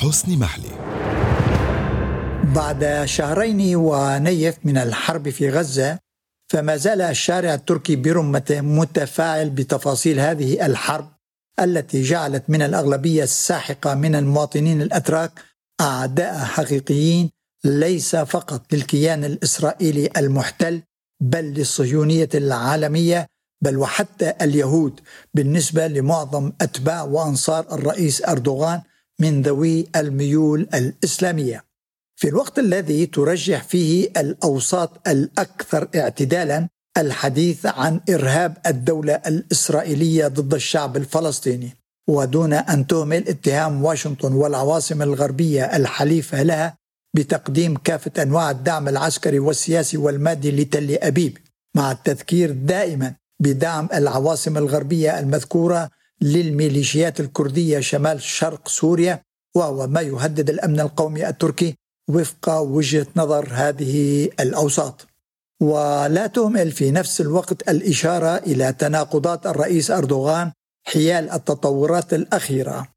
حسني محلي. بعد شهرين ونيف من الحرب في غزة فما زال الشارع التركي برمته متفاعل بتفاصيل هذه الحرب التي جعلت من الأغلبية الساحقة من المواطنين الأتراك أعداء حقيقيين ليس فقط للكيان الإسرائيلي المحتل بل للصهيونية العالمية بل وحتى اليهود بالنسبة لمعظم أتباع وأنصار الرئيس أردوغان من ذوي الميول الإسلامية. في الوقت الذي ترجح فيه الأوساط الأكثر اعتدالا الحديث عن إرهاب الدولة الإسرائيلية ضد الشعب الفلسطيني. ودون أن تهمل اتهام واشنطن والعواصم الغربية الحليفة لها بتقديم كافة أنواع الدعم العسكري والسياسي والمادي لتل أبيب مع التذكير دائما بدعم العواصم الغربية المذكورة للميليشيات الكردية شمال شرق سوريا وهو ما يهدد الأمن القومي التركي وفق وجهة نظر هذه الأوساط. ولا تهمل في نفس الوقت الإشارة إلى تناقضات الرئيس أردوغان حيال التطورات الأخيرة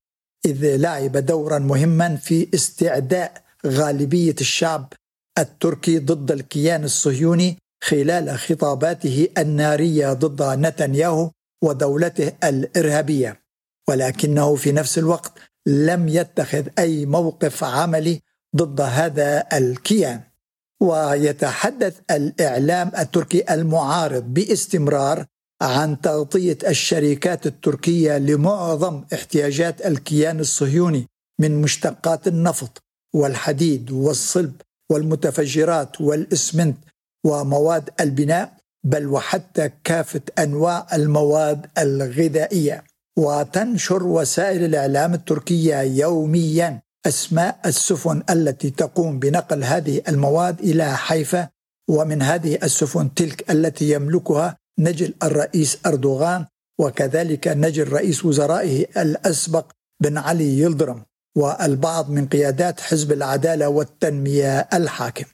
إذ لعب دورا مهما في استعداء غالبية الشعب التركي ضد الكيان الصهيوني خلال خطاباته النارية ضد نتنياهو ودولته الإرهابية ولكنه في نفس الوقت لم يتخذ أي موقف عملي ضد هذا الكيان. ويتحدث الإعلام التركي المعارض باستمرار عن تغطية الشركات التركية لمعظم احتياجات الكيان الصهيوني من مشتقات النفط والحديد والصلب والمتفجرات والإسمنت ومواد البناء بل وحتى كافة أنواع المواد الغذائية وتنشر وسائل الإعلام التركية يوميا أسماء السفن التي تقوم بنقل هذه المواد إلى حيفا ومن هذه السفن تلك التي يملكها نجل الرئيس أردوغان وكذلك نجل رئيس وزرائه الأسبق بن علي يلدرم والبعض من قيادات حزب العدالة والتنمية الحاكم.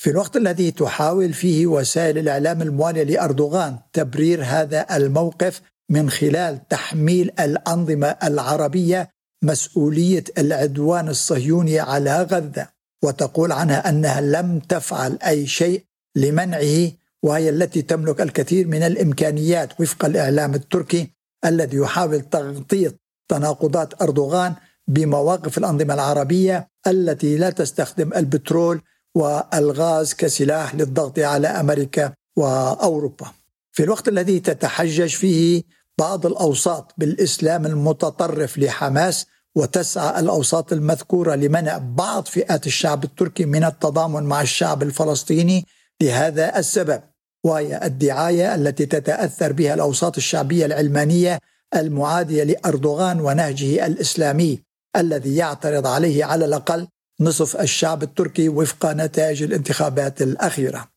في الوقت الذي تحاول فيه وسائل الإعلام الموالية لأردوغان تبرير هذا الموقف من خلال تحميل الأنظمة العربية مسؤولية العدوان الصهيوني على غزة وتقول عنها أنها لم تفعل أي شيء لمنعه وهي التي تملك الكثير من الإمكانيات وفق الإعلام التركي الذي يحاول تغطية تناقضات أردوغان بمواقف الأنظمة العربية التي لا تستخدم البترول والغاز كسلاح للضغط على أمريكا وأوروبا. في الوقت الذي تتحجج فيه بعض الأوساط بالإسلام المتطرف لحماس وتسعى الأوساط المذكورة لمنع بعض فئات الشعب التركي من التضامن مع الشعب الفلسطيني لهذا السبب وهي الدعاية التي تتأثر بها الأوساط الشعبية العلمانية المعادية لأردوغان ونهجه الإسلامي الذي يعترض عليه على الأقل نصف الشعب التركي وفق نتائج الانتخابات الأخيرة.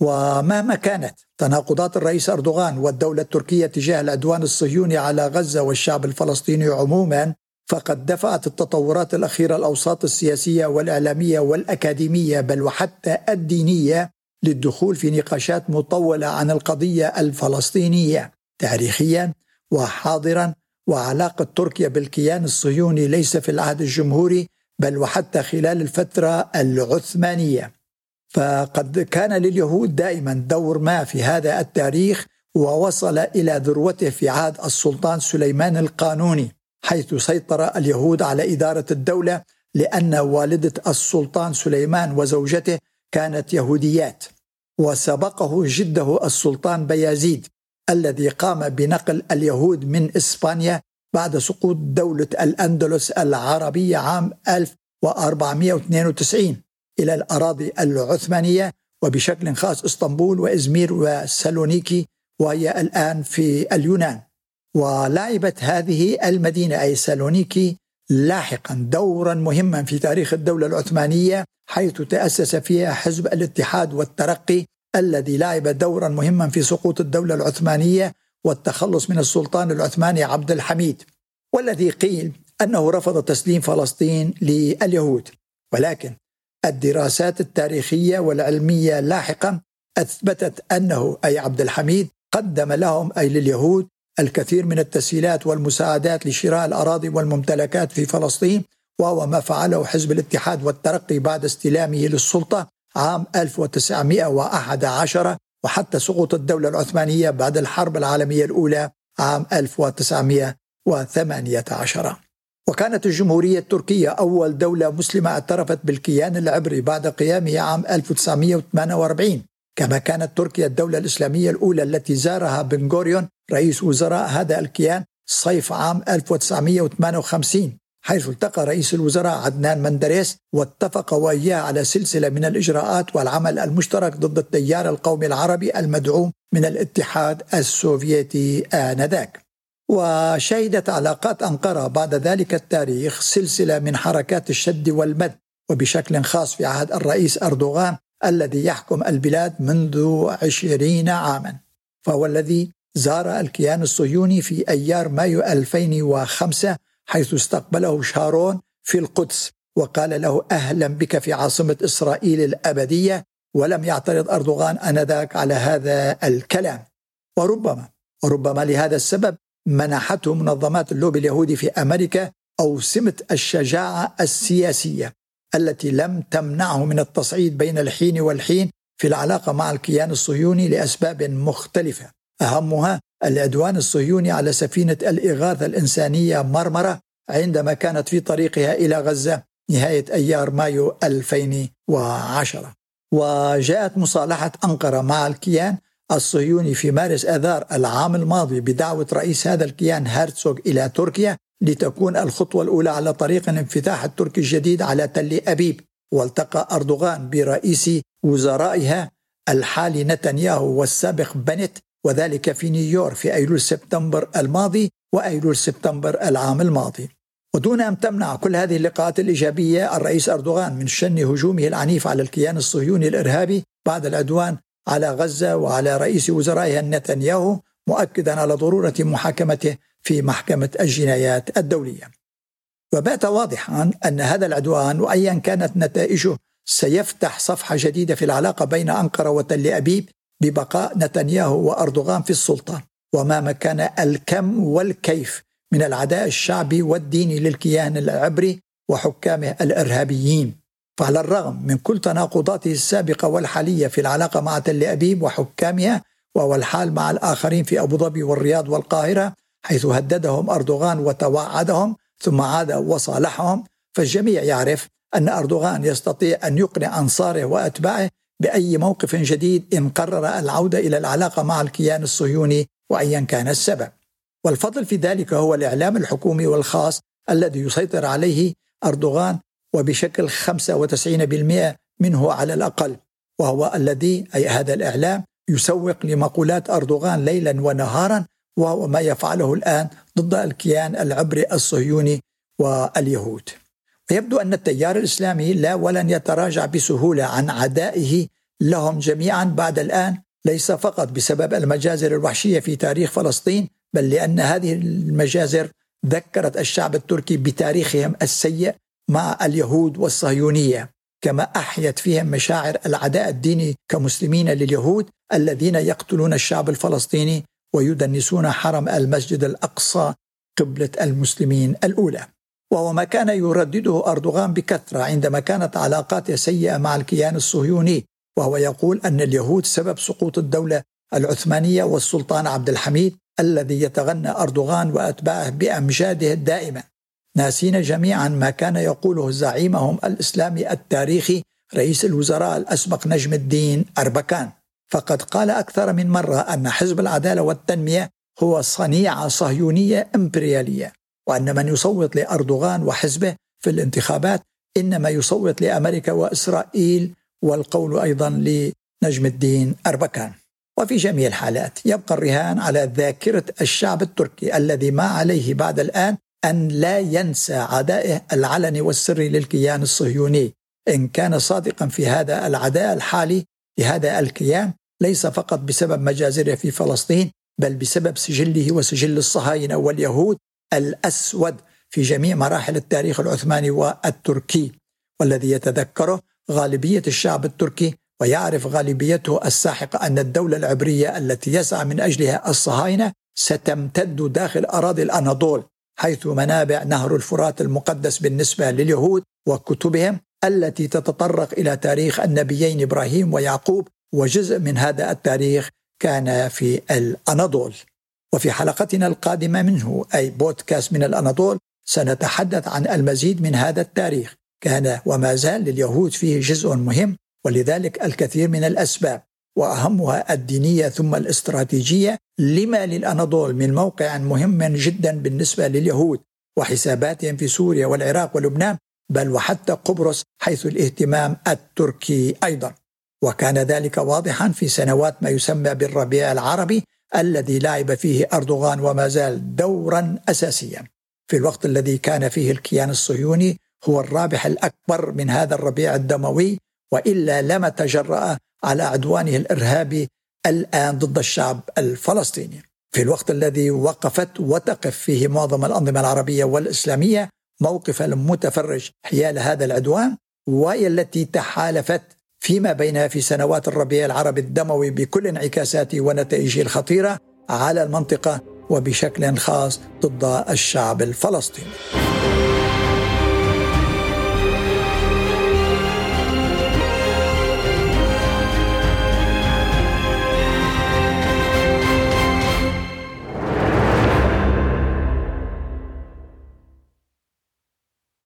ومهما كانت تناقضات الرئيس أردوغان والدولة التركية تجاه العدوان الصهيوني على غزة والشعب الفلسطيني عموما فقد دفعت التطورات الأخيرة الأوساط السياسية والإعلامية والأكاديمية بل وحتى الدينية للدخول في نقاشات مطولة عن القضية الفلسطينية تاريخيا وحاضرا وعلاقة تركيا بالكيان الصهيوني ليس في العهد الجمهوري بل وحتى خلال الفترة العثمانية. فقد كان لليهود دائما دور ما في هذا التاريخ ووصل إلى ذروته في عهد السلطان سليمان القانوني حيث سيطر اليهود على إدارة الدولة لأن والدة السلطان سليمان وزوجته كانت يهوديات. وسبقه جده السلطان بيازيد الذي قام بنقل اليهود من إسبانيا بعد سقوط دولة الأندلس العربية عام 1492 إلى الأراضي العثمانية وبشكل خاص إسطنبول وإزمير وسالونيكي وهي الآن في اليونان. ولعبت هذه المدينة أي سالونيكي لاحقا دورا مهما في تاريخ الدولة العثمانية حيث تأسس فيها حزب الاتحاد والترقي الذي لعب دورا مهما في سقوط الدولة العثمانية والتخلص من السلطان العثماني عبد الحميد والذي قيل أنه رفض تسليم فلسطين لليهود. ولكن الدراسات التاريخية والعلمية لاحقا أثبتت أنه أي عبد الحميد قدم لهم أي لليهود الكثير من التسهيلات والمساعدات لشراء الأراضي والممتلكات في فلسطين وهو ما فعله حزب الاتحاد والترقي بعد استلامه للسلطة عام 1911 وحتى سقوط الدولة العثمانية بعد الحرب العالمية الأولى عام 1918 وكانت الجمهورية التركية أول دولة مسلمة اعترفت بالكيان العبري بعد قيامه عام 1948 كما كانت تركيا الدولة الإسلامية الأولى التي زارها بن غوريون رئيس وزراء هذا الكيان صيف عام 1958 حيث التقى رئيس الوزراء عدنان مندريس واتفق وإياه على سلسلة من الإجراءات والعمل المشترك ضد التيار القومي العربي المدعوم من الاتحاد السوفيتي آنذاك. وشهدت علاقات أنقرة بعد ذلك التاريخ سلسلة من حركات الشد والمد وبشكل خاص في عهد الرئيس أردوغان الذي يحكم البلاد منذ عشرين عاما. فهو الذي زار الكيان الصهيوني في أيار مايو 2005 حيث استقبله شارون في القدس وقال له أهلا بك في عاصمة إسرائيل الأبدية ولم يعترض أردوغان آنذاك على هذا الكلام. وربما وربما لهذا السبب منحته منظمات اللوبي اليهودي في أمريكا اوسمه الشجاعة السياسية التي لم تمنعه من التصعيد بين الحين والحين في العلاقة مع الكيان الصهيوني لأسباب مختلفة أهمها العدوان الصهيوني على سفينة الإغاثة الإنسانية مرمرة عندما كانت في طريقها إلى غزة نهاية أيار مايو 2010 وجاءت مصالحة أنقرة مع الكيان الصهيوني في مارس آذار العام الماضي بدعوة رئيس هذا الكيان هرتسوغ إلى تركيا لتكون الخطوة الأولى على طريق الانفتاح التركي الجديد على تل أبيب. والتقى أردوغان برئيس وزرائها الحالي نتنياهو والسابق بنت وذلك في نيويورك في أيلول سبتمبر الماضي وأيلول سبتمبر العام الماضي. ودون أن تمنع كل هذه اللقاءات الإيجابية الرئيس أردوغان من شن هجومه العنيف على الكيان الصهيوني الإرهابي بعد العدوان على غزة وعلى رئيس وزرائها نتنياهو مؤكدا على ضرورة محاكمته في محكمة الجنايات الدولية. وبات واضحا أن هذا العدوان وايا كانت نتائجه سيفتح صفحة جديدة في العلاقة بين أنقرة وتل أبيب ببقاء نتنياهو وأردوغان في السلطه وما مكان الكم والكيف من العداء الشعبي والديني للكيان العبري وحكامه الإرهابيين. فعلى الرغم من كل تناقضاته السابقة والحالية في العلاقة مع تل أبيب وحكامها وهو الحال مع الآخرين في أبو ظبي والرياض والقاهرة حيث هددهم أردوغان وتوعدهم ثم عاد وصالحهم فالجميع يعرف أن أردوغان يستطيع أن يقنع أنصاره وأتباعه بأي موقف جديد إن قرر العودة إلى العلاقة مع الكيان الصهيوني وأيا كان السبب. والفضل في ذلك هو الإعلام الحكومي والخاص الذي يسيطر عليه أردوغان وبشكل 95% منه على الأقل وهو الذي أي هذا الإعلام يسوق لمقولات أردوغان ليلا ونهارا وهو ما يفعله الآن ضد الكيان العبري الصهيوني واليهود. ويبدو أن التيار الإسلامي لا ولن يتراجع بسهولة عن عدائه لهم جميعا بعد الآن ليس فقط بسبب المجازر الوحشية في تاريخ فلسطين بل لأن هذه المجازر ذكرت الشعب التركي بتاريخهم السيء مع اليهود والصهيونية كما أحيت فيهم مشاعر العداء الديني كمسلمين لليهود الذين يقتلون الشعب الفلسطيني ويدنسون حرم المسجد الأقصى قبلة المسلمين الأولى. وهو ما كان يردده أردوغان بكثرة عندما كانت علاقاته سيئة مع الكيان الصهيوني وهو يقول أن اليهود سبب سقوط الدولة العثمانية والسلطان عبد الحميد الذي يتغنى أردوغان وأتباعه بأمجاده الدائمة. ناسين جميعا ما كان يقوله زعيمهم الإسلامي التاريخي رئيس الوزراء الأسبق نجم الدين أربكان. فقد قال أكثر من مرة أن حزب العدالة والتنمية هو صنيعة صهيونية إمبريالية. وأن من يصوت لأردوغان وحزبه في الانتخابات إنما يصوت لأمريكا وإسرائيل والقول أيضا لنجم الدين أربكان. وفي جميع الحالات يبقى الرهان على ذاكرة الشعب التركي الذي ما عليه بعد الآن أن لا ينسى عدائه العلني والسري للكيان الصهيوني. إن كان صادقا في هذا العداء الحالي لهذا الكيان ليس فقط بسبب مجازره في فلسطين بل بسبب سجله وسجل الصهاينة واليهود الأسود في جميع مراحل التاريخ العثماني والتركي والذي يتذكره غالبية الشعب التركي ويعرف غالبيته الساحقة أن الدولة العبرية التي يسعى من أجلها الصهاينة ستمتد داخل أراضي الأناضول حيث منابع نهر الفرات المقدس بالنسبة لليهود وكتبهم التي تتطرق إلى تاريخ النبيين إبراهيم ويعقوب وجزء من هذا التاريخ كان في الأناضول. وفي حلقتنا القادمة منه أي بودكاست من الاناضول سنتحدث عن المزيد من هذا التاريخ. كان وما زال لليهود فيه جزء مهم ولذلك الكثير من الأسباب. وأهمها الدينية ثم الاستراتيجية لما للاناضول من موقع مهم جدا بالنسبة لليهود وحساباتهم في سوريا والعراق ولبنان بل وحتى قبرص حيث الاهتمام التركي أيضا. وكان ذلك واضحا في سنوات ما يسمى بالربيع العربي الذي لعب فيه أردوغان وما زال دورا أساسيا في الوقت الذي كان فيه الكيان الصهيوني هو الرابح الأكبر من هذا الربيع الدموي وإلا لما تجرأ على عدوانه الإرهابي الآن ضد الشعب الفلسطيني. في الوقت الذي وقفت وتقف فيه معظم الأنظمة العربية والإسلامية موقف المتفرج حيال هذا العدوان وهي التي تحالفت فيما بينها في سنوات الربيع العربي الدموي بكل انعكاساته ونتائجه الخطيرة على المنطقة وبشكل خاص ضد الشعب الفلسطيني.